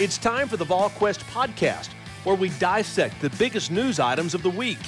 It's time for the VolQuest podcast, where we dissect the biggest news items of the week.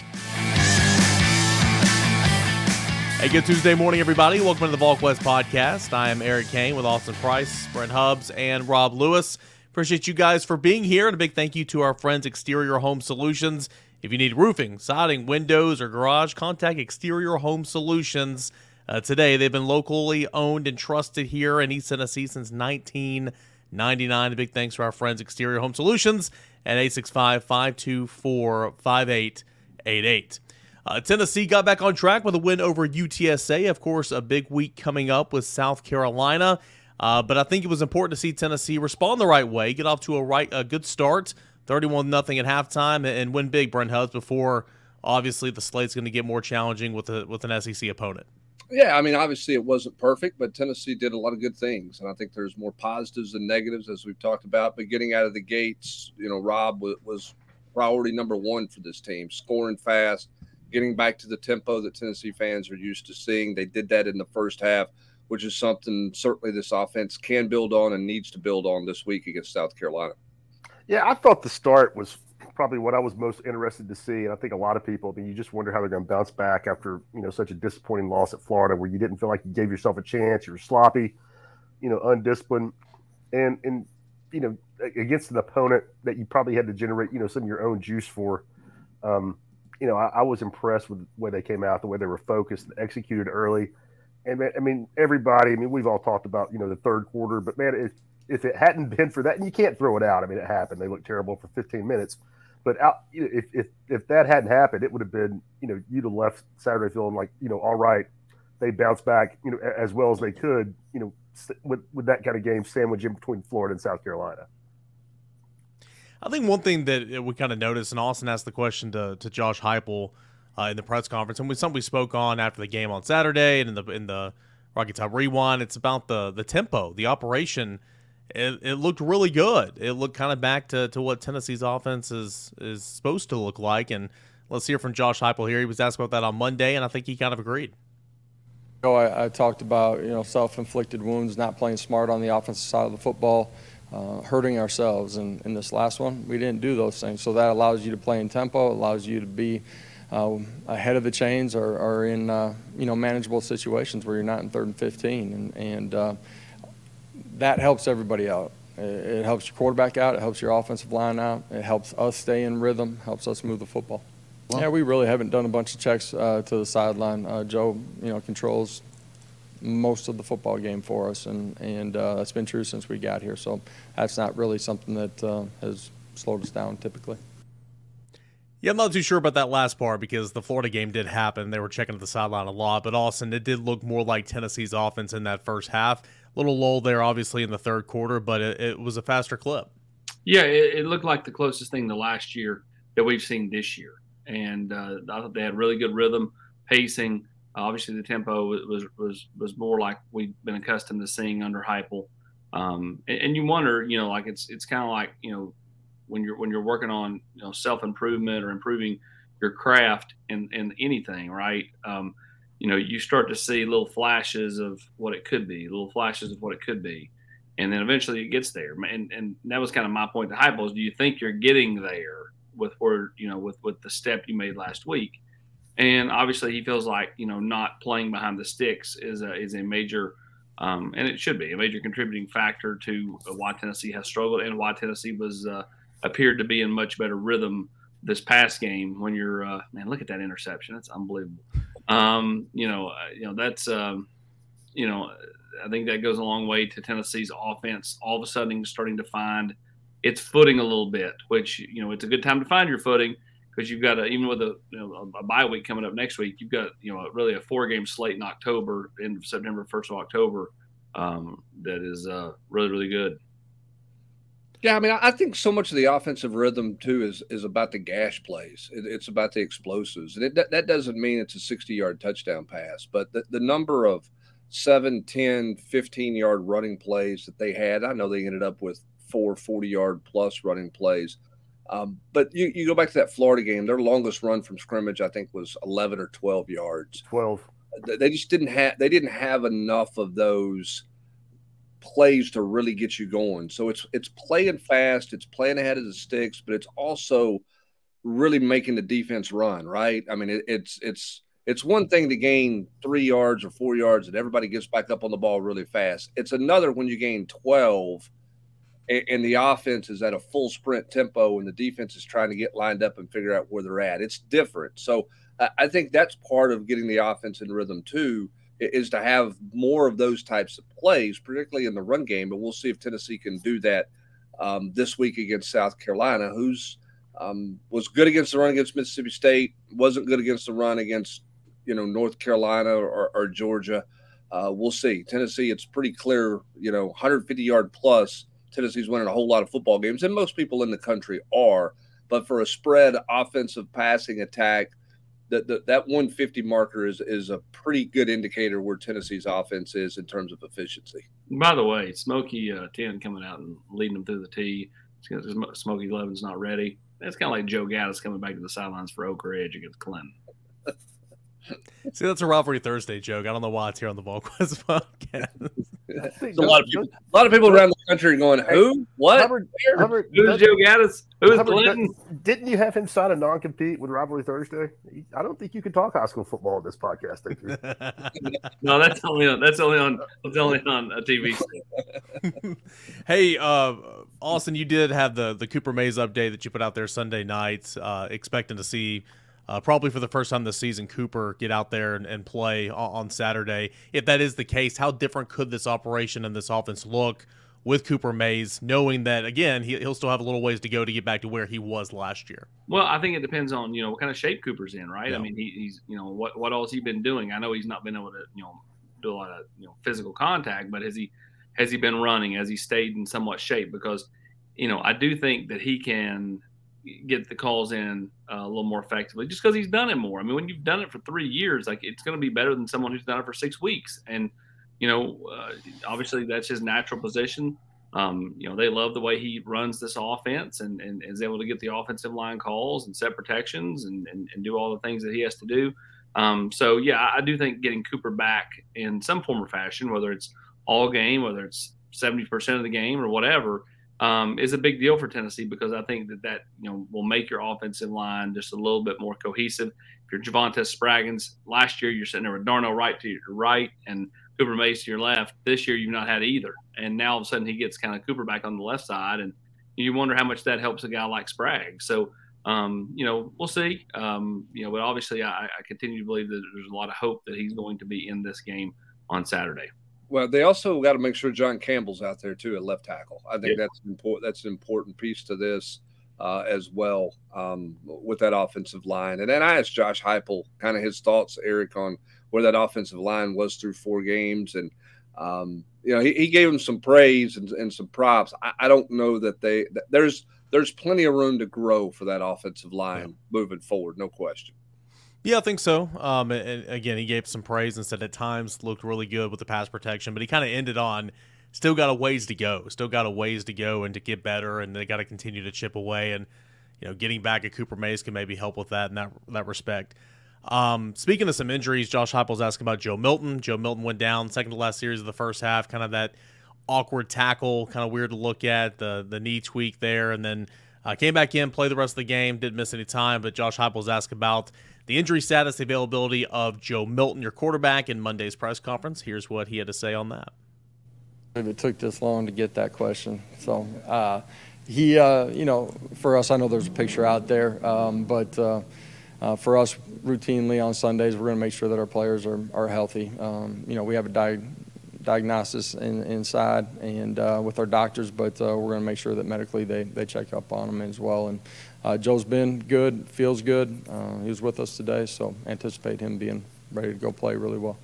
Hey, good Tuesday morning, everybody. Welcome to the VolQuest podcast. I am Eric Cain with Austin Price, Brent Hubbs, and Rob Lewis. Appreciate you guys for being here, and a big thank you to our friends Exterior Home Solutions. If you need roofing, siding, windows, or garage, contact Exterior Home Solutions uh, today. They've been locally owned and trusted here in East Tennessee since 19- 99. A big thanks to our friends Exterior Home Solutions at 865 524 5888. Uh, Tennessee got back on track with a win over UTSA. Of course, a big week coming up with South Carolina. Uh, but I think it was important to see Tennessee respond the right way, get off to a right a good start, 31 nothing at halftime, and win big, Brent Hubbs, before obviously the slate's going to get more challenging with a, with an SEC opponent. Yeah, I mean, obviously it wasn't perfect, but Tennessee did a lot of good things, and I think there's more positives than negatives as we've talked about. But getting out of the gates, you know, Rob was, was priority number one for this team, scoring fast, getting back to the tempo that Tennessee fans are used to seeing. They did that in the first half, which is something certainly this offense can build on and needs to build on this week against South Carolina. Yeah, I thought the start was probably what I was most interested to see. And I think a lot of people, I mean, you just wonder how they're going to bounce back after, you know, such a disappointing loss at Florida where you didn't feel like you gave yourself a chance. You were sloppy, you know, undisciplined. And, and, you know, against an opponent that you probably had to generate, you know, some of your own juice for. Um, you know, I, I was impressed with the way they came out, the way they were focused, executed early. And I mean, everybody, I mean, we've all talked about, you know, the third quarter, but man, if, if it hadn't been for that, and you can't throw it out. I mean, it happened. They looked terrible for 15 minutes but out, you know, if, if if that hadn't happened, it would have been you know you'd have left Saturday feeling like you know all right, they bounced back you know as well as they could you know with with that kind of game sandwich in between Florida and South Carolina. I think one thing that we kind of noticed, and Austin asked the question to to Josh Heupel uh, in the press conference, and we something we spoke on after the game on Saturday and in the in the Rocky Top Rewind. It's about the the tempo, the operation it, it looked really good. It looked kind of back to, to what Tennessee's offense is is supposed to look like. And let's hear from Josh Heupel here. He was asked about that on Monday, and I think he kind of agreed. You know, I, I talked about you know self-inflicted wounds, not playing smart on the offensive side of the football, uh, hurting ourselves. And in this last one, we didn't do those things. So that allows you to play in tempo, allows you to be uh, ahead of the chains or, or in uh, you know manageable situations where you're not in third and 15. And, and uh, that helps everybody out. It helps your quarterback out. It helps your offensive line out. It helps us stay in rhythm. Helps us move the football. Yeah, we really haven't done a bunch of checks uh, to the sideline. Uh, Joe, you know, controls most of the football game for us, and and uh, that's been true since we got here. So that's not really something that uh, has slowed us down typically. Yeah, I'm not too sure about that last part because the Florida game did happen. They were checking at the sideline a lot, but Austin, it did look more like Tennessee's offense in that first half little lull there, obviously, in the third quarter, but it, it was a faster clip. Yeah, it, it, looked like the closest thing to last year that we've seen this year. And uh, I thought they had really good rhythm, pacing. obviously, the tempo was was was more like we've been accustomed to seeing under Heupel. Um, and, and, you wonder, you know, like it's it's kind of like you know when you're when you're working on you know self improvement or improving your craft in in anything, right? Um, you know, you start to see little flashes of what it could be, little flashes of what it could be. And then eventually it gets there. And and that was kind of my point to Heupel do you think you're getting there with where, you know, with, with the step you made last week? And obviously he feels like, you know, not playing behind the sticks is a, is a major, um, and it should be a major contributing factor to why Tennessee has struggled and why Tennessee was, uh, appeared to be in much better rhythm this past game when you're, uh, man, look at that interception. That's unbelievable. Um, you know, uh, you know that's um, you know, I think that goes a long way to Tennessee's offense. All of a sudden, starting to find its footing a little bit, which you know, it's a good time to find your footing because you've got a, even with a, you know, a bye week coming up next week, you've got you know really a four game slate in October, in September, first of October, um, that is uh, really really good. Yeah, I mean, I think so much of the offensive rhythm too is is about the gash plays. It, it's about the explosives, and it, that, that doesn't mean it's a 60 yard touchdown pass, but the, the number of 7, 10, 15 yard running plays that they had, I know they ended up with four 40 yard plus running plays. Um, but you, you go back to that Florida game, their longest run from scrimmage, I think, was 11 or 12 yards. 12. They just didn't have they didn't have enough of those plays to really get you going. So it's it's playing fast, it's playing ahead of the sticks, but it's also really making the defense run. Right? I mean, it, it's it's it's one thing to gain three yards or four yards and everybody gets back up on the ball really fast. It's another when you gain twelve and, and the offense is at a full sprint tempo and the defense is trying to get lined up and figure out where they're at. It's different. So I think that's part of getting the offense in rhythm too is to have more of those types of plays, particularly in the run game. But we'll see if Tennessee can do that um, this week against South Carolina, who's um, was good against the run against Mississippi State, wasn't good against the run against you know North Carolina or, or Georgia. Uh, we'll see. Tennessee, it's pretty clear, you know, 150 yard plus. Tennessee's winning a whole lot of football games, and most people in the country are. But for a spread offensive passing attack, that that 150 marker is is a pretty good indicator where Tennessee's offense is in terms of efficiency. By the way, Smoky uh, 10 coming out and leading them through the tee. Smoky Levin's not ready. That's kind of like Joe Gaddis coming back to the sidelines for Oak Ridge against Clinton. See, that's a rivalry Thursday joke. I don't know why it's here on the VolQuest podcast. A lot of people, a lot of people around the country are going, "Who? What? Hubbard, Hubbard, Who's Joe Gaddis? Who's Clinton?" Didn't you have him sign a non-compete with Rivalry Thursday? I don't think you can talk high school football on this podcast. no, that's only on that's only on that's only on a TV. hey, uh, Austin, you did have the the Cooper Mays update that you put out there Sunday night, uh, expecting to see uh, probably for the first time this season, Cooper get out there and, and play on, Saturday. If that is the case, how different could this operation and this offense look with Cooper Mays, knowing that again he, will still have a little ways to go to get back to where he was last year? Well, I think it depends on you know what kind of shape Cooper's in, right? Yeah. I mean, he, he's you know what what else he been doing? I know he's not been able to you know do a lot of you know physical contact, but has he has he been running? Has he stayed in somewhat shape? Because you know I do think that he can get the calls in uh, a little more effectively just because he's done it more. I mean, when you've done it for three years, like it's going to be better than someone who's done it for six weeks. And, you know, uh, obviously that's his natural position. Um, you know, they love the way he runs this offense and, and, is able to get the offensive line calls and set protections and, and, and do all the things that he has to do. Um, so, yeah, I do think getting Cooper back in some form or fashion, whether it's all game, whether it's 70% of the game or whatever – um, is a big deal for Tennessee because I think that that you know will make your offensive line just a little bit more cohesive. If you're Javontez Spraggins, last year you're sitting there with Darnell Wright to your right and Cooper Mays to your left. This year you've not had either, and now all of a sudden he gets kind of Cooper back on the left side, and you wonder how much that helps a guy like Sprague. So. Um, you know, we'll see. Um, you know, but obviously, I, I continue to believe that there's a lot of hope that he's going to be in this game on Saturday. Well, they also got to make sure John Campbell's out there too at left tackle. I think yeah. that's important. That's an important piece to this uh, as well um, with that offensive line. And then I asked Josh Heupel kind of his thoughts, Eric, on where that offensive line was through four games, and um, you know he, he, gave him some praise and, and some props. I, I, don't know that they that there's there's plenty of room to grow for that offensive line yeah. moving forward, no question. Yeah, I think so. Um, and again, he gave some praise and said at times looked really good with the pass protection, but he kind of ended on still got a ways to go, still got a ways to go and to get better, and they got to continue to chip away. And you know, getting back at Cooper Mays can maybe help with that in that that respect. Um, speaking of some injuries, Josh Heupel's asking about Joe Milton. Joe Milton went down second to last series of the first half, kind of that awkward tackle, kind of weird to look at, the the knee tweak there, and then uh, came back in, played the rest of the game, didn't miss any time. But Josh Heupel's asked about the injury status, the availability of Joe Milton, your quarterback, in Monday's press conference. Here's what he had to say on that. It took this long to get that question. So, uh, he, uh, you know, for us, I know there's a picture out there, um, but uh, uh for us, routinely on Sundays, we're going to make sure that our players are, are healthy. Um, you know, we have a di- diagnosis in, inside and uh, with our doctors, but uh, we're going to make sure that medically they, they check up on them as well. And uh, Joe's been good, feels good. Uh, he was with us today, so anticipate him being ready to go play really well.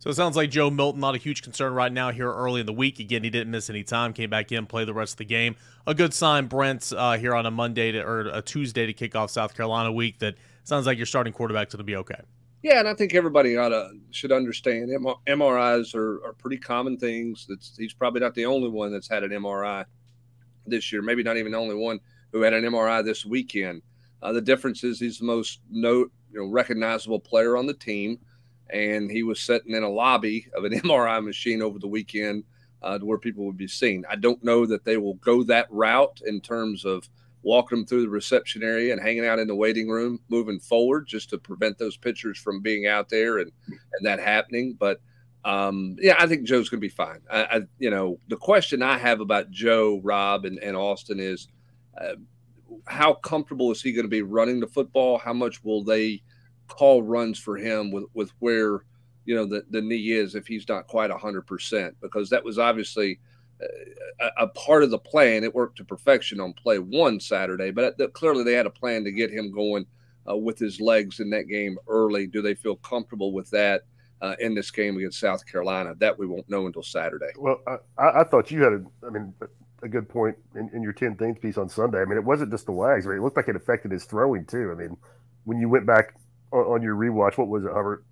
So it sounds like Joe Milton, not a huge concern right now here early in the week. Again, he didn't miss any time, came back in, played the rest of the game. A good sign, Brent, uh, here on a Monday to, or a Tuesday to kick off South Carolina week. That sounds like your starting quarterback's going to be okay. Yeah, and I think everybody ought to should understand MRIs are, are pretty common things. That's he's probably not the only one that's had an MRI this year. Maybe not even the only one who had an MRI this weekend. Uh, the difference is he's the most no, you know, recognizable player on the team and he was sitting in a lobby of an MRI machine over the weekend uh, to where people would be seen. I don't know that they will go that route in terms of walking them through the reception area and hanging out in the waiting room moving forward just to prevent those pitchers from being out there and and that happening. But um, yeah, I think Joe's going to be fine. I, I, you know, the question I have about Joe, Rob, and, and Austin is how comfortable is he going to be running the football? How much will they – call runs for him with with where you know the, the knee is if he's not quite 100% because that was obviously uh, a, a, part of the plan. It worked to perfection on play one saturday but clearly they had a plan to get him going uh, with his legs in that game early. Do they feel comfortable with that uh, in this game against south carolina? That we won't know until saturday. Well i, I thought you had a, i mean a good point in, in your 10 things piece on sunday i mean it wasn't just the legs I mean, it looked like it affected his throwing too i mean when you went back on, on your rewatch, what was it, Hubbard?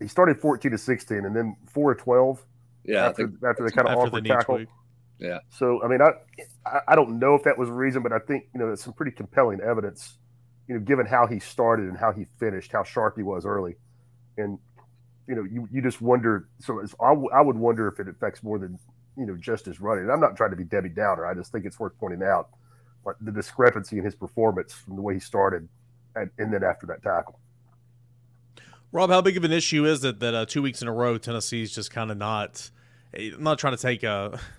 He started 14 to 16 and then 4 to 12. Yeah, after, after they kind of awkward tackle. Tweak. Yeah. So I mean, I I don't know if that was a reason, but I think you know it's some pretty compelling evidence, you know, given how he started and how he finished, how sharp he was early, and you know, you, you just wonder. So I, w- I would wonder if it affects more than you know just as running. And I'm not trying to be Debbie Downer. I just think it's worth pointing out, like the discrepancy in his performance from the way he started and, and then after that tackle. Rob, how big of an issue is it that uh, two weeks in a row Tennessee's just kind of not? I'm not trying to take a.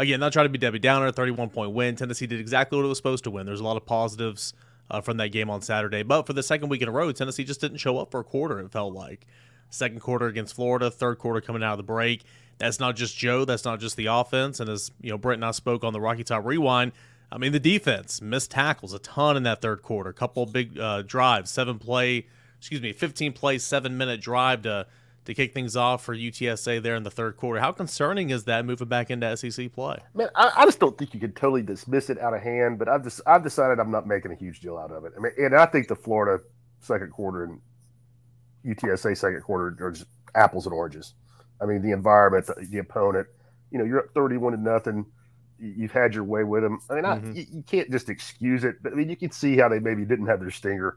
Again, not trying to be Debbie Downer. 31 point win. Tennessee did exactly what it was supposed to win. There's a lot of positives uh, from that game on Saturday, but for the second week in a row, Tennessee just didn't show up for a quarter. It felt like second quarter against Florida, third quarter coming out of the break. That's not just Joe. That's not just the offense. And as you know, Brent and I spoke on the Rocky Top Rewind. I mean, the defense missed tackles a ton in that third quarter. A couple big uh, drives, seven play, excuse me, 15 play, seven minute drive to to kick things off for UTSA there in the third quarter. How concerning is that moving back into SEC play? Man, I, I just don't think you can totally dismiss it out of hand. But I've just I've decided I'm not making a huge deal out of it. I mean, and I think the Florida second quarter and UTSA second quarter are just apples and oranges. I mean, the environment, the, the opponent. You know, you're up 31 to nothing you've had your way with them. I mean, mm-hmm. I, you, you, can't just excuse it, but I mean, you can see how they maybe didn't have their stinger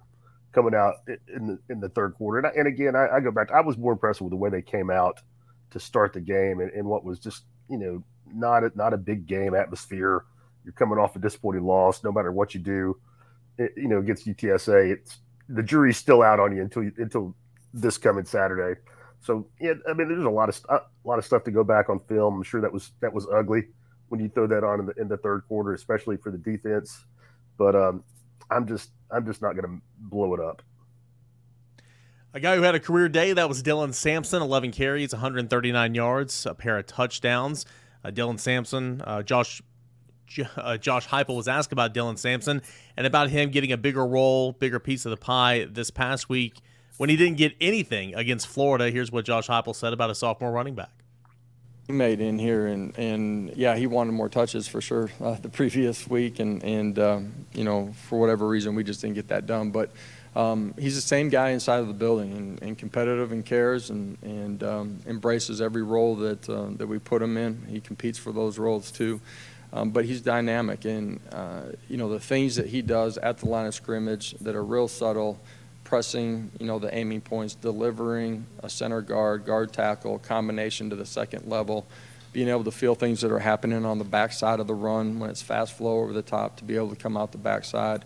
coming out in the in the third quarter. And, I, and again, I, I, go back. To, I was more impressed with the way they came out to start the game and, and what was just you know not a, not a big game atmosphere. You're coming off a disappointing loss. No matter what you do, it, you know against UTSA, it's the jury's still out on you until you, until this coming Saturday. So yeah, I mean, there's a lot of a lot of stuff to go back on film. I'm sure that was that was ugly when you throw that on in the, in the third quarter, especially for the defense. But um, I'm just I'm just not going to blow it up. A guy who had a career day that was Dylan Sampson, 11 carries, 139 yards, a pair of touchdowns. Uh, Dylan Sampson, uh, Josh uh, Josh Heupel was asked about Dylan Sampson and about him getting a bigger role, bigger piece of the pie this past week when he didn't get anything against Florida. Here's what Josh Heupel said about a sophomore running back He made in here, and, and yeah, he wanted more touches for sure uh, the previous week, and and um, you know for whatever reason we just didn't get that done. But um, he's the same guy inside of the building, and, and competitive, and cares, and and um, embraces every role that uh, that we put him in. He competes for those roles too. Um, but he's dynamic, and uh, you know the things that he does at the line of scrimmage that are real subtle pressing, you know, the aiming points, delivering a center guard, guard tackle, combination to the second level, being able to feel things that are happening on the backside of the run when it's fast flow over the top to be able to come out the backside.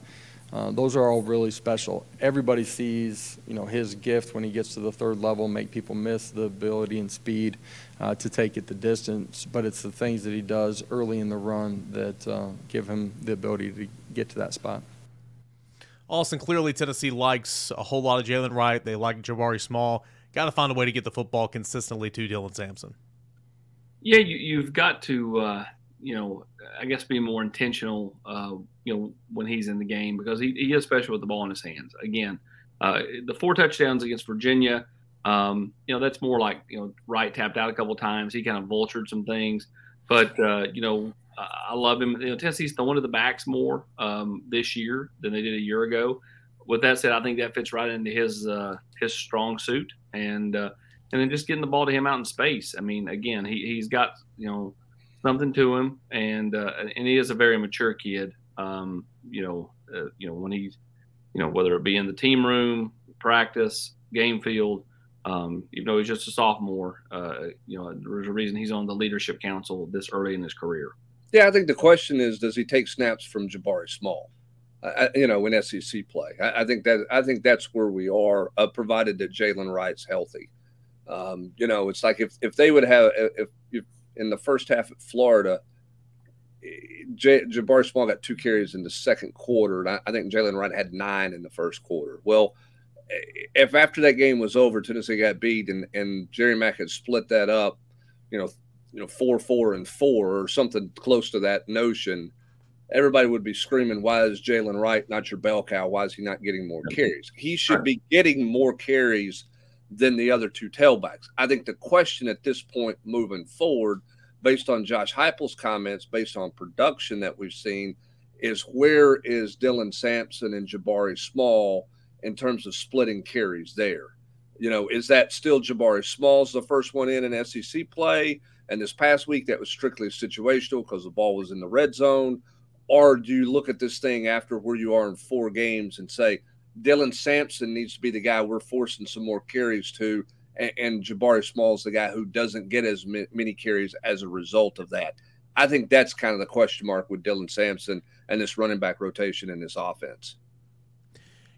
Uh, those are all really special. Everybody sees, you know, his gift when he gets to the third level, make people miss the ability and speed uh, to take it the distance. But it's the things that he does early in the run that uh, give him the ability to get to that spot. Austin, clearly Tennessee likes a whole lot of Jaylen Wright. They like Jabari Small. Got to find a way to get the football consistently to Dylan Sampson. Yeah, you, have got to, uh, you know, I guess be more intentional, uh, you know, when he's in the game because he, he is special with the ball in his hands. Again, uh, the four touchdowns against Virginia, um, you know, that's more like, you know, Wright tapped out a couple times. He kind of vultured some things. But, uh, you know, I love him. You know, Tennessee's throwing to the backs more um, this year than they did a year ago. With that said, I think that fits right into his uh, his strong suit, and uh, and then just getting the ball to him out in space. I mean, again, he he's got you know something to him, and uh, and he is a very mature kid. Um, you know, uh, you know when he's you know whether it be in the team room, practice, game field. Um, even though he's just a sophomore, uh, you know, there's a reason he's on the leadership council this early in his career. Yeah, I think the question is, does he take snaps from Jabari Small? Uh, you know, in SEC play, I, I, think that I think that's where we are, uh, provided that Jaylen Wright's healthy. Um, you know, it's like if if they would have if, if in the first half at Florida, J, Jabari Small got two carries in the second quarter, and I, I think Jaylen Wright had nine in the first quarter. Well, if after that game was over, Tennessee got beat, and and Jerry Mack had split that up, you know, you know, four, four, and four, or something close to that notion, everybody would be screaming, "Why is jaylen Wright not your bell cow? Why is he not getting more carries? He should be getting more carries than the other two tailbacks." I think the question at this point, moving forward, based on Josh Heupel's comments, based on production that we've seen, is where is Dylan Sampson and Jabari Small in terms of splitting carries there? You know, is that still Jabari Small's the first one in an SEC play? And this past week, that was strictly situational because the ball was in the red zone. Or do you look at this thing after where you are in four games and say, Dylan Sampson needs to be the guy we're forcing some more carries to, and, and Jabari Small is the guy who doesn't get as many carries as a result of that? I think that's kind of the question mark with Dylan Sampson and this running back rotation in this offense.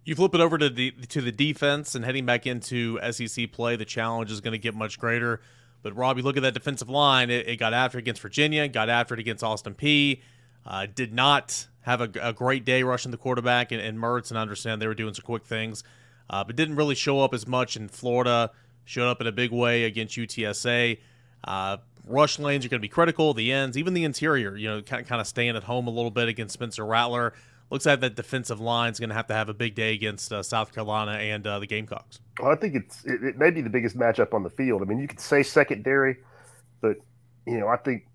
You flip it over to the to the defense and heading back into SEC play, the challenge is going to get much greater. But Robbie, look at that defensive line; it, it got after it against Virginia, got after it against Austin Peay. Uh, did not have a, a, great day rushing the quarterback and, and Mertz, and I understand they were doing some quick things, uh, but didn't really show up as much in Florida. Showed up in a big way against UTSA. Uh, rush lanes are going to be critical. The ends, even the interior, you know, kind of, kind of staying at home a little bit against Spencer Rattler looks like that defensive line is going to have to have a big day against uh, South Carolina and uh, the Gamecocks. Well, I think it's it, it, may be the biggest matchup on the field. I mean, you could say secondary, but you know, I think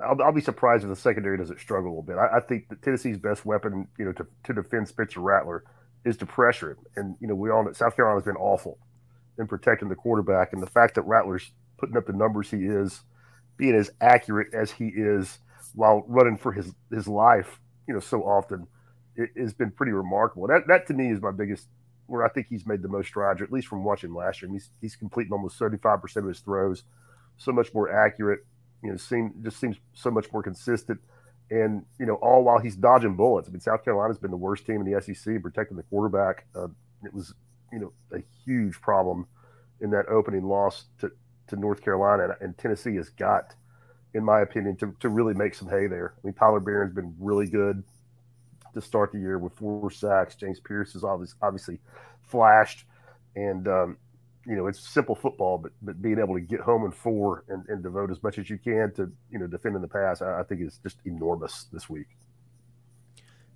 I'll, I'll be surprised if the secondary doesn't struggle a little bit. I, I think that Tennessee's best weapon, you know, to, to defend Spencer Rattler is to pressure him. And you know, we all know South Carolina's been awful in protecting the quarterback, and the fact that Rattler's putting up the numbers he is, being as accurate as he is while running for his his life you know so often it has been pretty remarkable. That that to me is my biggest where I think he's made the most strides, or at least from watching last year. I mean, he's he's completing almost thirty five percent of his throws, so much more accurate. You know, seem just seems so much more consistent, and you know, all while he's dodging bullets. I mean, South Carolina's been the worst team in the SEC protecting the quarterback. Uh, it was you know a huge problem in that opening loss to to North Carolina, and Tennessee has got in my opinion, to, to really make some hay there. I mean, Tyler Baron's been really good to start the year with four sacks. James Pearce has obviously, obviously flashed, and um, you know it's simple football, but but being able to get home in four and, and devote as much as you can to you know defending the pass, I, I think is just enormous this week.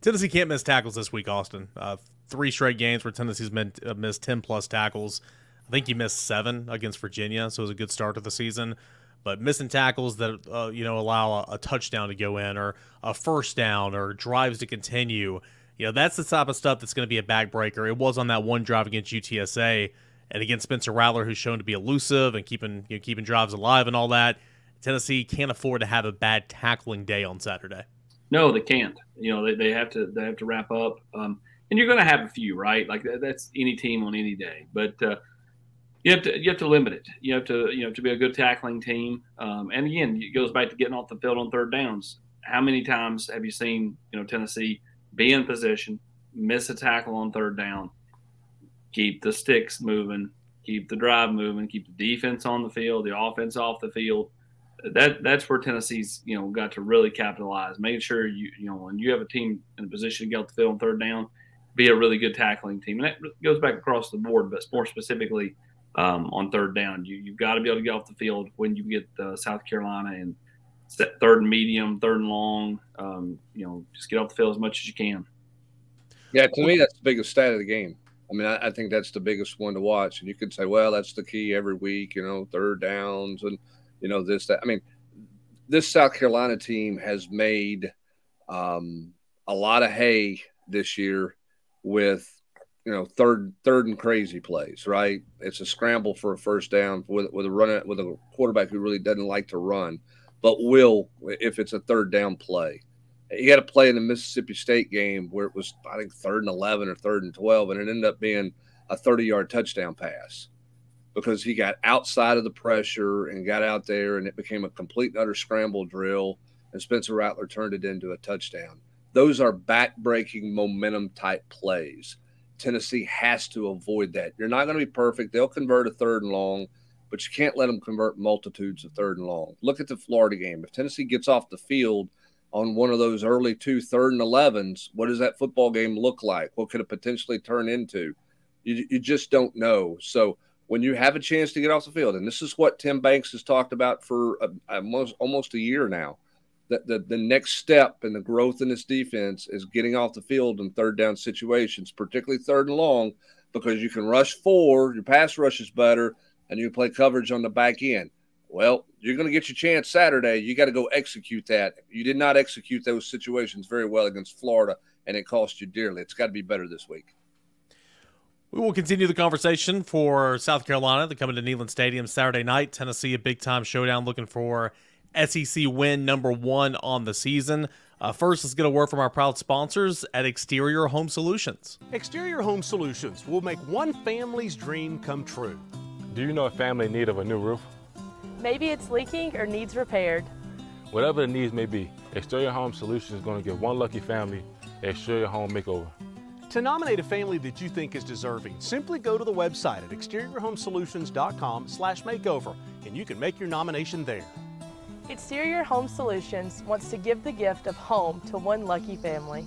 Tennessee can't miss tackles this week, Austin. Uh, three straight games where Tennessee's meant, uh, missed ten plus tackles. I think he missed seven against Virginia, so it was a good start to the season but missing tackles that uh, you know allow a, a, touchdown to go in or a first down or drives to continue. You know that's the type of stuff that's going to be a backbreaker. It was on that one drive against utsa and against spencer rattler who's shown to be elusive and keeping you know, keeping drives alive and all that tennessee can't afford to have a bad tackling day on saturday. No they can't. You know they, they have to they have to wrap up. Um, and you're going to have a few right? Like that's any team on any day. But uh, you have to you have to limit it. You have to you know to be a good tackling team. Um, and again, it goes back to getting off the field on third downs. How many times have you seen you know Tennessee be in position, miss a tackle on third down, keep the sticks moving, keep the drive moving, keep the defense on the field, the offense off the field. That that's where Tennessee's you know got to really capitalize, making sure you you know when you have a team in a position to get off the field on third down, be a really good tackling team, and that goes back across the board, but more specifically um, on third down. You you've got to be able to get off the field when you get uh, South Carolina and third and medium, third and long. Um, you know, just get off the field as much as you can. Yeah, to me, that's the biggest stat of the game. I mean, I, I, think that's the biggest one to watch. And you could say, well, that's the key every week, you know, third downs and, you know, this, that. I mean, this South Carolina team has made um, a lot of hay this year with, you know, third, third and crazy plays, right? It's a scramble for a first down with, with a run with a quarterback who really doesn't like to run, but will if it's a third down play he had a play in the Mississippi State game where it was, I think, third and 11 or third and 12, and it ended up being a 30 yard touchdown pass because he got outside of the pressure and got out there, and it became a complete and utter scramble drill. And Spencer Rattler turned it into a touchdown. Those are back breaking momentum type plays. Tennessee has to avoid that. You're not going to be perfect. They'll convert a third and long, but you can't let them convert multitudes of third and long. Look at the Florida game. If Tennessee gets off the field on one of those early two third and 11s, what does that football game look like? What could it potentially turn into? You, you just don't know. So when you have a chance to get off the field, and this is what Tim Banks has talked about for a, almost, almost a year now, that the, the next step in the growth in this defense is getting off the field in third down situations, particularly third and long, because you can rush four, your pass rush is better, and you play coverage on the back end. Well, you're going to get your chance Saturday. You got to go execute that. You did not execute those situations very well against Florida, and it cost you dearly. It's got to be better this week. We will continue the conversation for South Carolina. They're coming to Neyland Stadium Saturday night. Tennessee, a big time showdown, looking for SEC win number one on the season. Uh, first, let's get a word from our proud sponsors at Exterior Home Solutions. Exterior Home Solutions will make one family's dream come true. Do you know a family in need of a new roof? Maybe it's leaking or needs repaired. Whatever the needs may be, Exterior Home Solutions is going to give one lucky family an exterior home makeover. To nominate a family that you think is deserving, simply go to the website at exteriorhomesolutions.com slash makeover and you can make your nomination there. Exterior Home Solutions wants to give the gift of home to one lucky family.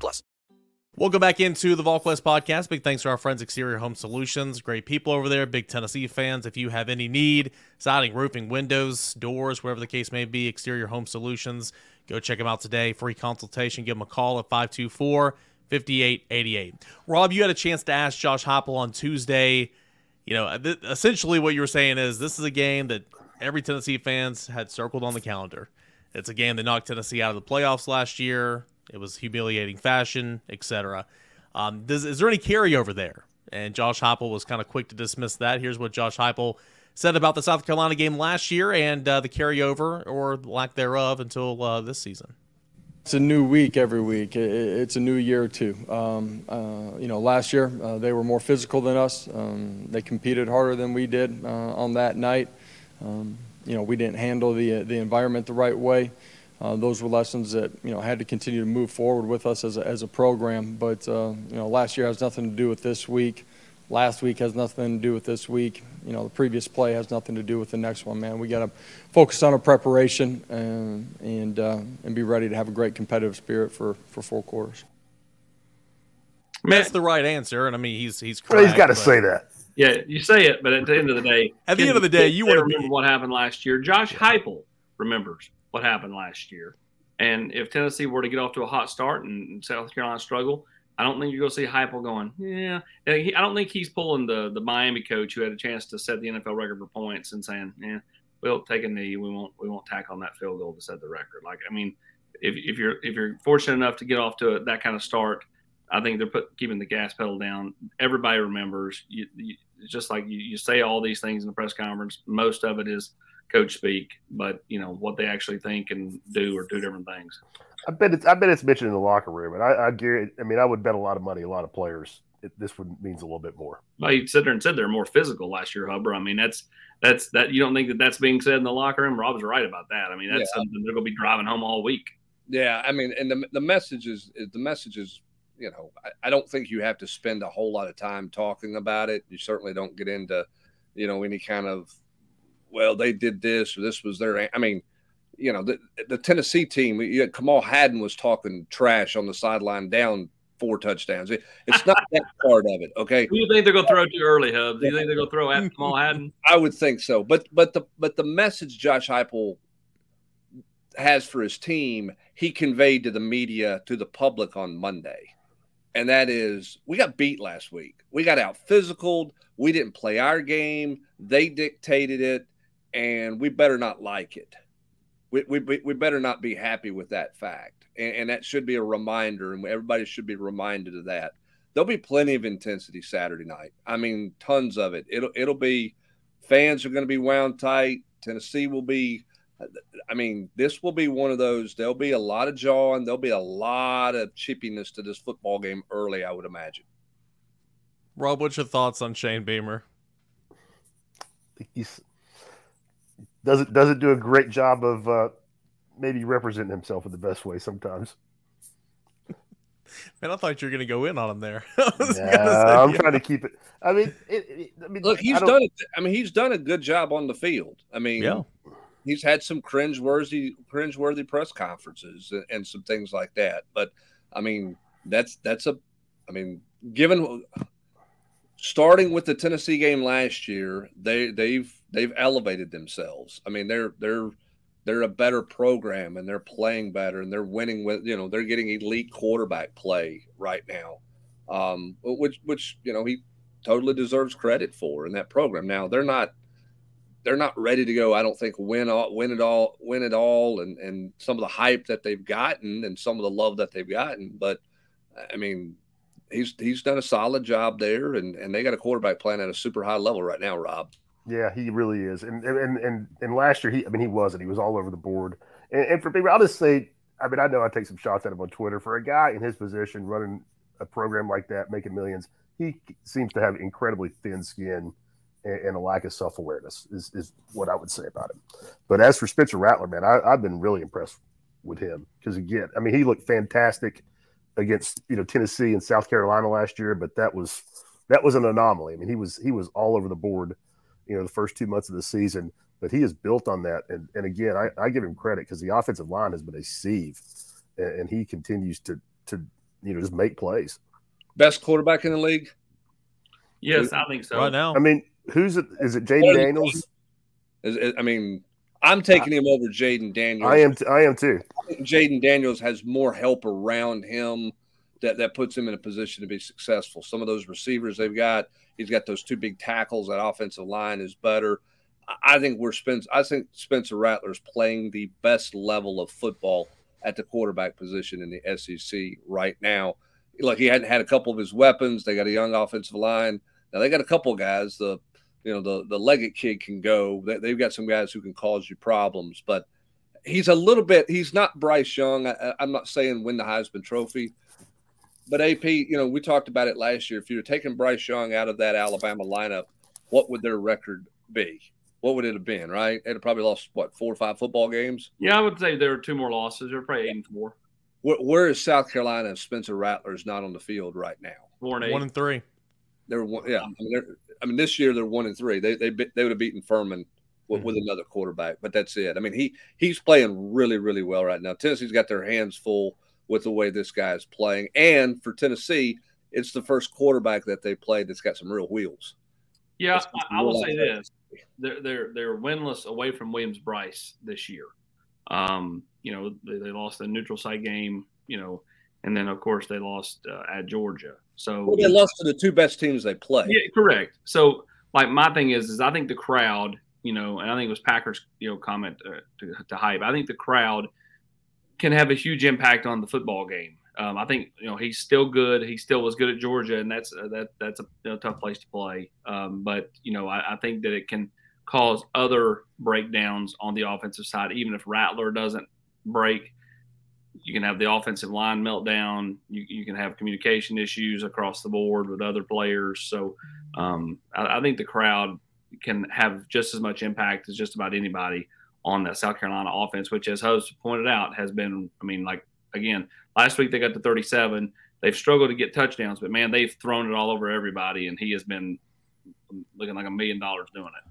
plus. We'll back into the VolQuest podcast. Big thanks to our friends Exterior Home Solutions. Great people over there. Big Tennessee fans. If you have any need, siding, roofing, windows, doors, whatever the case may be, Exterior Home Solutions. Go check them out today. Free consultation. Give them a call at 524 5888. Rob, you had a chance to ask Josh Heupel on Tuesday you know, th- essentially what you were saying is this is a game that every Tennessee fans had circled on the calendar. It's a game that knocked Tennessee out of the playoffs last year. It was humiliating fashion, etc. Um, is there any carryover there? And Josh Heupel was kind of quick to dismiss that. Here's what Josh Heupel said about the South Carolina game last year and uh, the carryover or lack thereof until uh, this season. It's a new week every week. It's a new year too. Um, uh, you know, last year uh, they were more physical than us. Um, they competed harder than we did uh, on that night. Um, you know, we didn't handle the the environment the right way. Uh, those were lessons that you know had to continue to move forward with us as a, as a program. But uh, you know, last year has nothing to do with this week last week has nothing to do with this week. You know, the previous play has nothing to do with the next one, man. We got to focus on our preparation and and, uh, and be ready to have a great competitive spirit for, for four quarters. That's the right answer, and I mean he's he's correct, he's got to say that. Yeah, you say it, but at the end of the day, at the end of the day, you want to remember what happened last year. Josh Heupel remembers what happened last year, and if Tennessee were to get off to a hot start and South Carolina struggle, I don't think you're going to see Heupel going, yeah. I don't think he's pulling the the Miami coach who had a chance to set the NFL record for points and saying, yeah, we'll take a knee. We won't we won't tack on that field goal to set the record. Like, I mean, if, if you're if you're fortunate enough to get off to a, that kind of start, I think they're put, keeping the gas pedal down. Everybody remembers. You, you, just like you, you say all these things in the press conference. Most of it is coach speak, but you know what they actually think and do are two different things. I bet it's I bet it's mentioned in the locker room, and I, I I mean, I would bet a lot of money, a lot of players it, this one means a little bit more. Well, you sit there and said they're more physical last year, Heupel. I mean, that's that's that you don't think that that's being said in the locker room. Rob's right about that. I mean, that's Yeah. something they're going to be driving home all week. Yeah, I mean, and the the message is is- the message is, you know, I, I don't think you have to spend a whole lot of time talking about it. You certainly don't get into, you know, any kind of, well, they did this or this was their. I mean, you know, the the Tennessee team. You had, Kamal Hadden was talking trash on the sideline down four touchdowns. It, it's not that part of it, okay. Do you think they're going to throw too early, Hub? Do you think they're going to throw at Kamal Hadden? I would think so. But but the but the message Josh Heupel has for his team, he conveyed to the media, to the public on Monday. And that is we got beat last week. We got out physical. We didn't play our game. They dictated it, and we better not like it. We, we, we better not be happy with that fact. And, and that should be a reminder, and everybody should be reminded of that. There'll be plenty of intensity Saturday night. I mean, tons of it. It'll it'll be fans are going to be wound tight. Tennessee will be. I mean, this will be one of those. There'll be a lot of jawing. There'll be a lot of chippiness to this football game early. I would imagine. Rob, what's your thoughts on Shane Beamer? He's doesn't doesn't do a great job of uh, maybe representing himself in the best way sometimes. Man, I thought you were going to go in on him there. yeah, say, I'm yeah. trying to keep it. I mean, it, it, I mean, Look, he's don't- done it. I mean, he's done a good job on the field. I mean, Yeah. he's had some cringeworthy, cringeworthy press conferences and, and some things like that. But I mean, that's that's a. I mean, given starting with the Tennessee game last year, they they've they've elevated themselves. I mean, they're they're they're a better program and they're playing better and they're winning with you know they're getting elite quarterback play right now, um, which which you know he totally deserves credit for in that program. Now they're not they're not ready to go. I don't think win all, win it all, win it all, and and some of the hype that they've gotten and some of the love that they've gotten. But I mean, he's he's done a solid job there, and and they got a quarterback playing at a super high level right now, Rob. Yeah, he really is. And and and and last year he I mean he wasn't. He was all over the board. And, and for people, I'll just say, I mean, I know I take some shots at him on Twitter. For a guy in his position running a program like that, making millions, he seems to have incredibly thin skin and, and a lack of self awareness is, is what I would say about him. But as for Spencer Rattler, man, I, I've been really impressed with him because again, I mean, he looked fantastic against you know Tennessee and South Carolina last year, but that was that was an anomaly. I mean, he was he was all over the board, you know, the first two months of the season. But he has built on that, and and again, I, I give him credit because the offensive line has been a sieve, and, and he continues to to you know just make plays. Best quarterback in the league. Yes, I think so. Right now. I mean, who's it? Is it Jayden Daniels? Is, is- I mean, I'm taking him over Jayden Daniels. I am. T- I am too. I Jayden Daniels has more help around him that, that puts him in a position to be successful. Some of those receivers they've got, he's got those two big tackles. That offensive line is better. I- think we're Spencer. I think Spencer Rattler's playing the best level of football at the quarterback position in the SEC right now. Look, he hadn't had a couple of his weapons. They got a young offensive line. Now they got a couple guys. The you know the the Legette kid can go. They, they've got some guys who can cause you problems, but he's a little bit. He's not Bryce Young. I, I'm not saying win the Heisman Trophy, but AP. You know we talked about it last year. If you were taking Bryce Young out of that Alabama lineup, what would their record be? What would it have been? Right? It'd have probably lost what four or five football games. Yeah, I would say there are two more losses. They're probably eight and four. Where, where is South Carolina if Spencer Rattler is not on the field right now? Four and eight. One and three. They're one, yeah. I mean, they're, I mean, this year they're one and three. They they they would have beaten Furman with, mm-hmm. with another quarterback, but that's it. I mean, he he's playing really really well right now. Tennessee's got their hands full with the way this guy is playing, and for Tennessee, it's the first quarterback that they played that's got some real wheels. Yeah, I, I will say this: they're they're they're winless away from Williams Brice this year. Um, you know, they, they lost the neutral site game. You know, and then of course they lost uh, at Georgia. So Well, they lost to the two best teams they played. yeah, correct. So like my thing is, is I think the crowd, you know, and I think it was Packers, you know, comment uh, to, to hype. I think the crowd can have a huge impact on the football game. Um, I think you know he's still good. He still was good at Georgia, and that's uh, that that's a you know, tough place to play. Um, but you know, I, I think that it can cause other breakdowns on the offensive side, even if Rattler doesn't break. you can have the offensive line meltdown. You, you can have communication issues across the board with other players. So um, I, I, think the crowd can have just as much impact as just about anybody on that South Carolina offense, which, as Hubs pointed out, has been, I mean, like, again, last week they got to 37. They've struggled to get touchdowns, but man, they've thrown it all over everybody, and he has been looking like a million dollars doing it.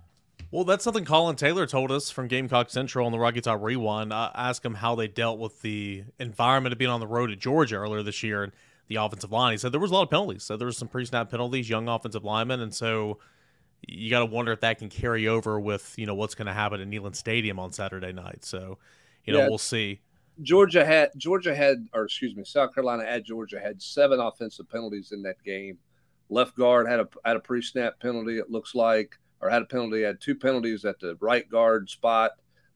Well, that's something Colin Taylor told us from Gamecock Central on the Rocky Top Rewind. I asked him how they dealt with the environment of being on the road at Georgia earlier this year and the offensive line. He said there was a lot of penalties. So there was some pre-snap penalties, young offensive linemen, and so you got to wonder if that can carry over with you know what's going to happen at Neyland Stadium on Saturday night. So you know yeah. we'll see. Georgia had Georgia had, or excuse me, South Carolina at Georgia had seven offensive penalties in that game. Left guard had a had a pre-snap penalty. It looks like or had a penalty, had two penalties at the right guard spot,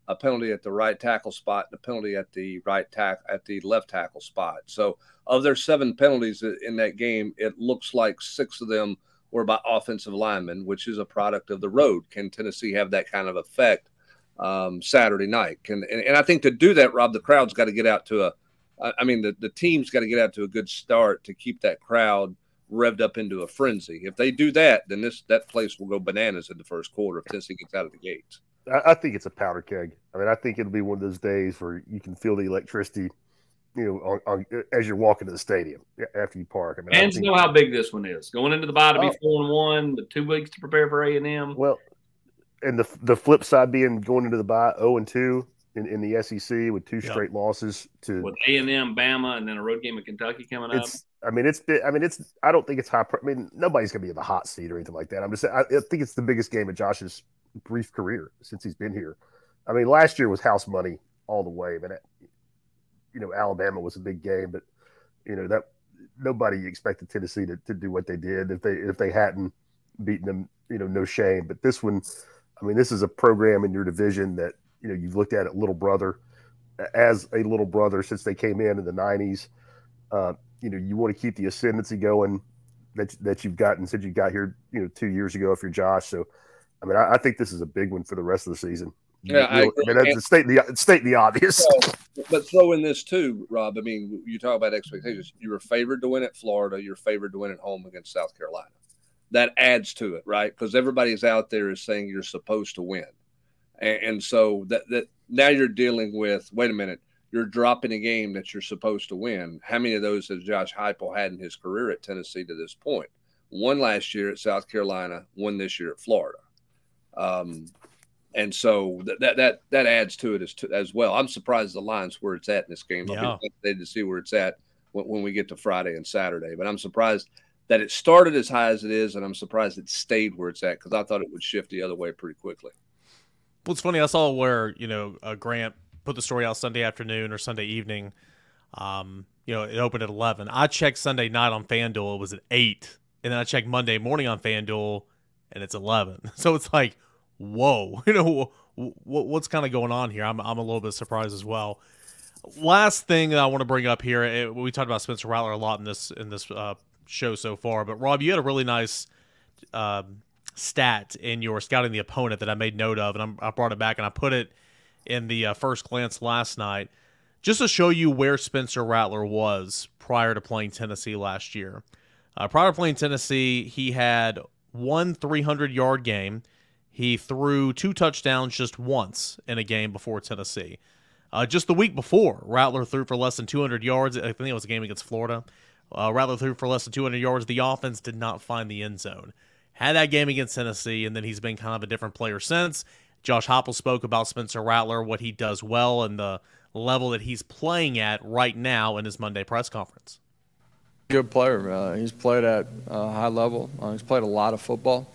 a penalty at the right tackle spot, and a penalty at the right tack at the left tackle spot. So of their seven penalties in that game, it looks like six of them were by offensive linemen, which is a product of the road. Can Tennessee have that kind of effect um, Saturday night? Can and, and I think to do that, Rob, the crowd's got to get out to a I mean, the, the team's got to get out to a good start to keep that crowd revved up into a frenzy. If they do that, then this that place will go bananas in the first quarter if Tennessee gets out of the gates. I, I think it's a powder keg. I mean, I think it'll be one of those days where you can feel the electricity, you know, on, on, as you're walking to the stadium after you park. I mean, fans know how big this one is. Going into the bye to be oh. four and one, the two weeks to prepare for A and M. Well, and the the flip side being going into the bye zero oh and two in, in the SEC with two straight losses to with A and M, Bama, and then a road game of Kentucky coming up. I mean, it's I mean, it's. I don't think it's high. I mean, nobody's gonna be in the hot seat or anything like that. I'm just. I, I think it's the biggest game of Josh's brief career since he's been here. I mean, last year was house money all the way, but you know, Alabama was a big game, but you know that nobody expected Tennessee to, to do what they did if they if they hadn't beaten them. You know, no shame. But this one, I mean, this is a program in your division that you know you've looked at it little brother as a little brother since they came in in the '90s. Uh, you know you want to keep the ascendancy going that that you've gotten since you got here, you know, two years ago if you're Josh. So, I mean, I, I think this is a big one for the rest of the season. Yeah, I, I, mean, that's the state the state the obvious. but throw in this too, Rob. I mean, you talk about expectations. You were favored to win at Florida. You're favored to win at home against South Carolina. That adds to it, right? Because everybody's out there is saying you're supposed to win, and, and so that that now you're dealing with. Wait a minute you're dropping a game that you're supposed to win. How many of those has Josh Heupel had in his career at Tennessee to this point? One last year at South Carolina, one this year at Florida. Um, and so that, that that that adds to it as to, as well. I'm surprised the line's where it's at in this game. Yeah. I'll be excited to see where it's at when, when we get to Friday and Saturday. But I'm surprised that it started as high as it is, and I'm surprised it stayed where it's at because I thought it would shift the other way pretty quickly. Well, it's funny. I saw where you know uh, Grant put the story out Sunday afternoon or Sunday evening. Um, you know, it opened at 11. I checked Sunday night on FanDuel, it was at 8. And then I checked Monday morning on FanDuel, and it's 11. So it's like, whoa, you know, what's kind of going on here? I'm, I'm a little bit surprised as well. Last thing that I want to bring up here, it, we talked about Spencer Rattler a lot in this in this uh, show so far, but Rob, you had a really nice um, stat in your scouting the opponent that I made note of, and I'm, I brought it back and I put it – in the uh, first glance last night, just to show you where Spencer Rattler was prior to playing Tennessee last year. Uh, prior to playing Tennessee, he had one 300 yard game. He threw two touchdowns just once in a game before Tennessee. Uh, just the week before, Rattler threw for less than 200 yards. I think it was a game against Florida. Uh, Rattler threw for less than 200 yards. The offense did not find the end zone. Had that game against Tennessee, and then he's been kind of a different player since. Josh Heupel spoke about Spencer Rattler, what he does well, and the level that he's playing at right now in his Monday press conference. Good player. Uh, he's played at a high level. Uh, he's played a lot of football.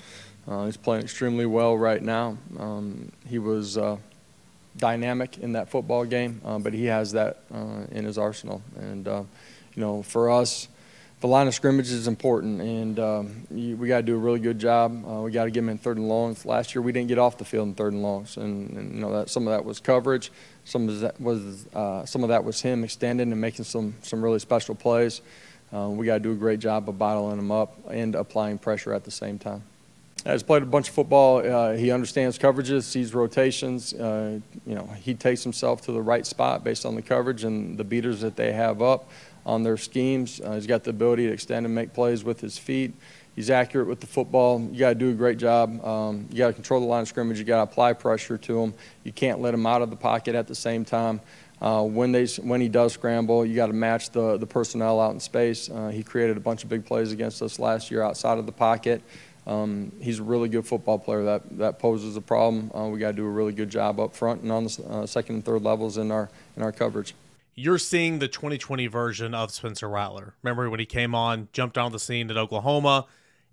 Uh, he's playing extremely well right now. Um, he was uh, dynamic in that football game, uh, but he has that uh, in his arsenal. And you know, for us the line of scrimmage is important, and um, you, we got to do a really good job. Uh, we got to get them in third and longs. Last year, we didn't get off the field in third and longs, and, and you know that some of that was coverage, some of that was uh, some of that was him extending and making some some really special plays. Uh, we got to do a great job of bottling them up and applying pressure at the same time. He's played a bunch of football. Uh, he understands coverages, sees rotations. Uh, you know, he takes himself to the right spot based on the coverage and the beaters that they have up on their schemes. Uh, he's got the ability to extend and make plays with his feet. He's accurate with the football. You got to do a great job. Um, you got to control the line of scrimmage. You got to apply pressure to him. You can't let him out of the pocket at the same time. Uh, when they when he does scramble, you got to match the the personnel out in space. Uh, he created a bunch of big plays against us last year outside of the pocket. Um, he's a really good football player. That that poses a problem. Uh, we got to do a really good job up front and on the uh, second and third levels in our in our coverage. You're seeing the 2020 version of Spencer Rattler. Remember when he came on, jumped on the scene at Oklahoma,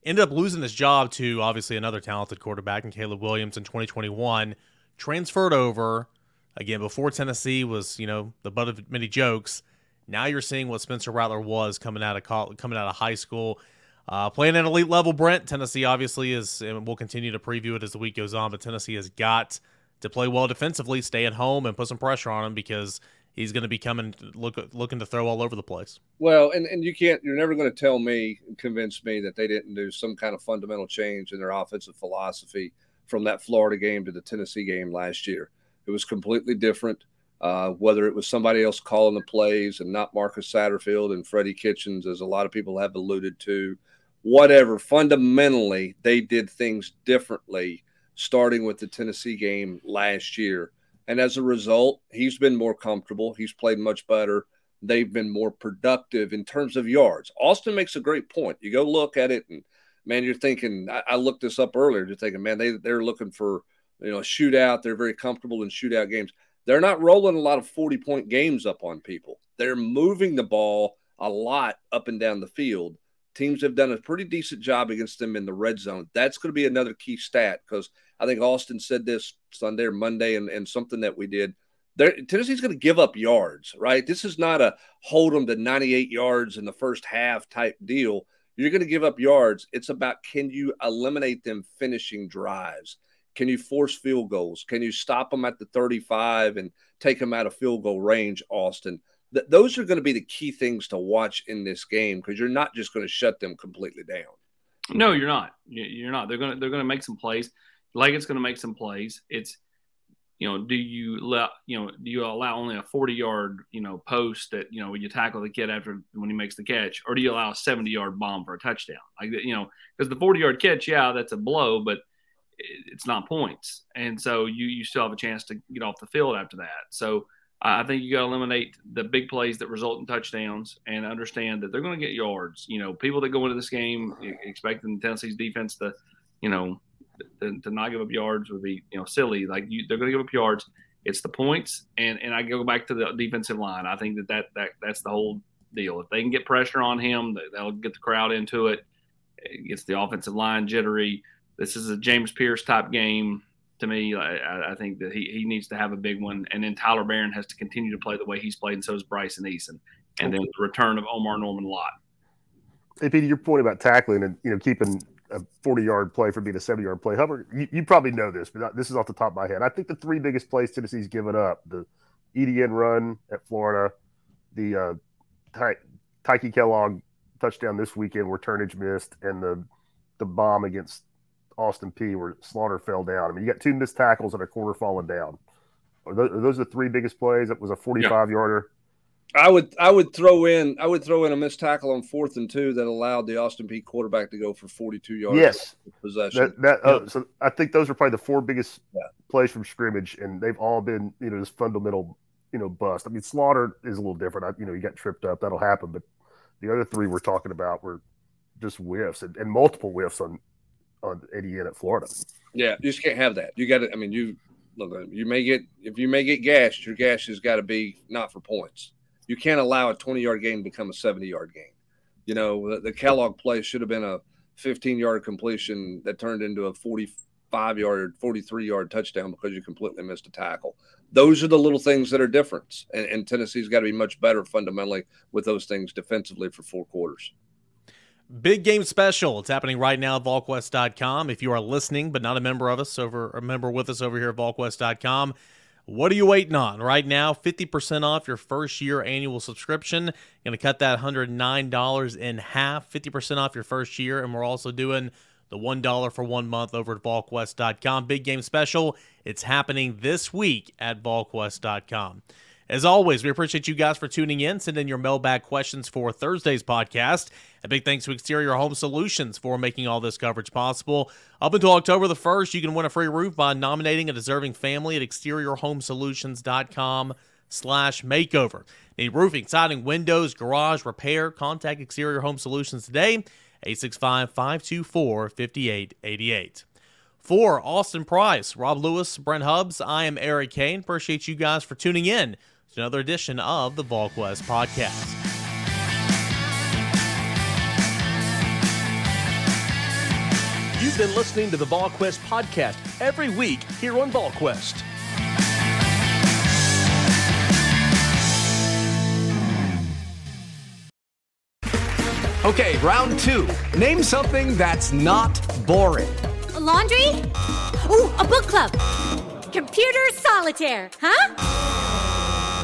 ended up losing his job to obviously another talented quarterback in Caleb Williams in 2021. Transferred over again before Tennessee was you know the butt of many jokes. Now you're seeing what Spencer Rattler was coming out of college, coming out of high school uh, playing at elite level, Brent, Tennessee obviously is, and we'll continue to preview it as the week goes on, but Tennessee has got to play well defensively, stay at home, and put some pressure on him because he's going to be coming, look, looking to throw all over the place. Well, and, and you can't, you're never going to tell me and convince me that they didn't do some kind of fundamental change in their offensive philosophy from that Florida game to the Tennessee game last year. It was completely different. Uh, whether it was somebody else calling the plays and not Marcus Satterfield and Freddie Kitchens, as a lot of people have alluded to, whatever. Fundamentally, they did things differently starting with the Tennessee game last year. And as a result, he's been more comfortable. He's played much better. They've been more productive in terms of yards. Austin makes a great point. You go look at it, and man, you're thinking. I, I looked this up earlier. Just thinking, man, they they're looking for you know a shootout. They're very comfortable in shootout games. They're not rolling a lot of 40 point games up on people. They're moving the ball a lot up and down the field teams have done a pretty decent job against them in the red zone. That's going to be another key stat because I think Austin said this Sunday or Monday and, and something that we did. There, Tennessee's going to give up yards, right? This is not a hold them to 98 yards in the first half type deal. You're going to give up yards. It's about can you eliminate them finishing drives? Can you force field goals? Can you stop them at the 35 and take them out of field goal range, Austin? Th- those are going to be the key things to watch in this game because you're not just going to shut them completely down. No, you're not. You're not. They're going to they're to make some plays. Legette's going to make some plays. It's you know, do you let you know, do you allow only a 40 yard you know post that you know when you tackle the kid after when he makes the catch, or do you allow a 70 yard bomb for a touchdown? Like you know, because the 40 yard catch, yeah, that's a blow, but it's not points, and so you you still have a chance to get off the field after that. So I think you got to eliminate the big plays that result in touchdowns and understand that they're going to get yards. You know, people that go into this game expecting Tennessee's defense to, you know, to, to not give up yards would be, you know, silly. Like you, they're going to give up yards. It's the points, and and I go back to the defensive line. I think that, that that that's the whole deal. If they can get pressure on him, they'll get the crowd into it. It gets the offensive line jittery. This is a James Pearce type game to me. I, I, think that he, he needs to have a big one. And then Tyler Baron has to continue to play the way he's played, and so does Bryson Eason. And then the return of Omarr Norman-Lott. Hey, Peter, your point about tackling and you know keeping a 40 yard play from being a 70 yard play. Hubbard, you, you, probably know this, but this is off the top of my head. I think the three biggest plays Tennessee's given up the Etienne run at Florida, the uh, Ty- Tyke Kellogg touchdown this weekend where Turnage missed, and the the bomb against Austin Peay where Slaughter fell down. I mean, you got two missed tackles and a quarter falling down. Are those, are those the three biggest plays? It was a 45 yeah. yarder. I would I would throw in I would throw in a missed tackle on fourth and two that allowed the Austin Peay quarterback to go for 42 yards. Yes, possession. That, that uh, so I think those are probably the four biggest yeah. plays from scrimmage, and they've all been you know this fundamental you know bust. I mean, Slaughter is a little different. I, you know, he got tripped up. That'll happen, but the other three we're talking about were just whiffs and, and multiple whiffs on on Etienne at Florida. Yeah, you just can't have that. You got to. I mean, you look. Uh, you may get if you may get gashed. Your gash has got to be not for points. You can't allow a twenty yard game to become a seventy yard game. You know, the, the Kellogg play should have been a fifteen yard completion that turned into a forty five yard, forty three yard touchdown because you completely missed a tackle. Those are the little things that are different, and, and Tennessee's got to be much better fundamentally with those things defensively for four quarters. Big game special. It's happening right now at VolQuest.com. If you are listening but not a member of us over a member with us over here at VolQuest.com, what are you waiting on? Right now, 50% off your first year annual subscription. To cut that $109 in half, 50% off your first year. And we're also doing the $1 for one month over at VolQuest.com. Big game special. It's happening this week at VolQuest.com. As always, we appreciate you guys for tuning in. Send in your mailbag questions for Thursday's podcast. A big thanks to Exterior Home Solutions for making all this coverage possible. Up until October the 1st, you can win a free roof by nominating a deserving family at exteriorhomesolutions.com slash makeover. Need roofing, siding, windows, garage, repair? Contact Exterior Home Solutions today, 865-524-5888. For Austin Price, Rob Lewis, Brent Hubbs, I am Eric Cain. Appreciate you guys for tuning in to another edition of the VolQuest Podcast. You've been listening to the VolQuest podcast every week here on VolQuest. Okay, round two. Name something that's not boring. A laundry? Ooh, a book club. Computer solitaire, huh?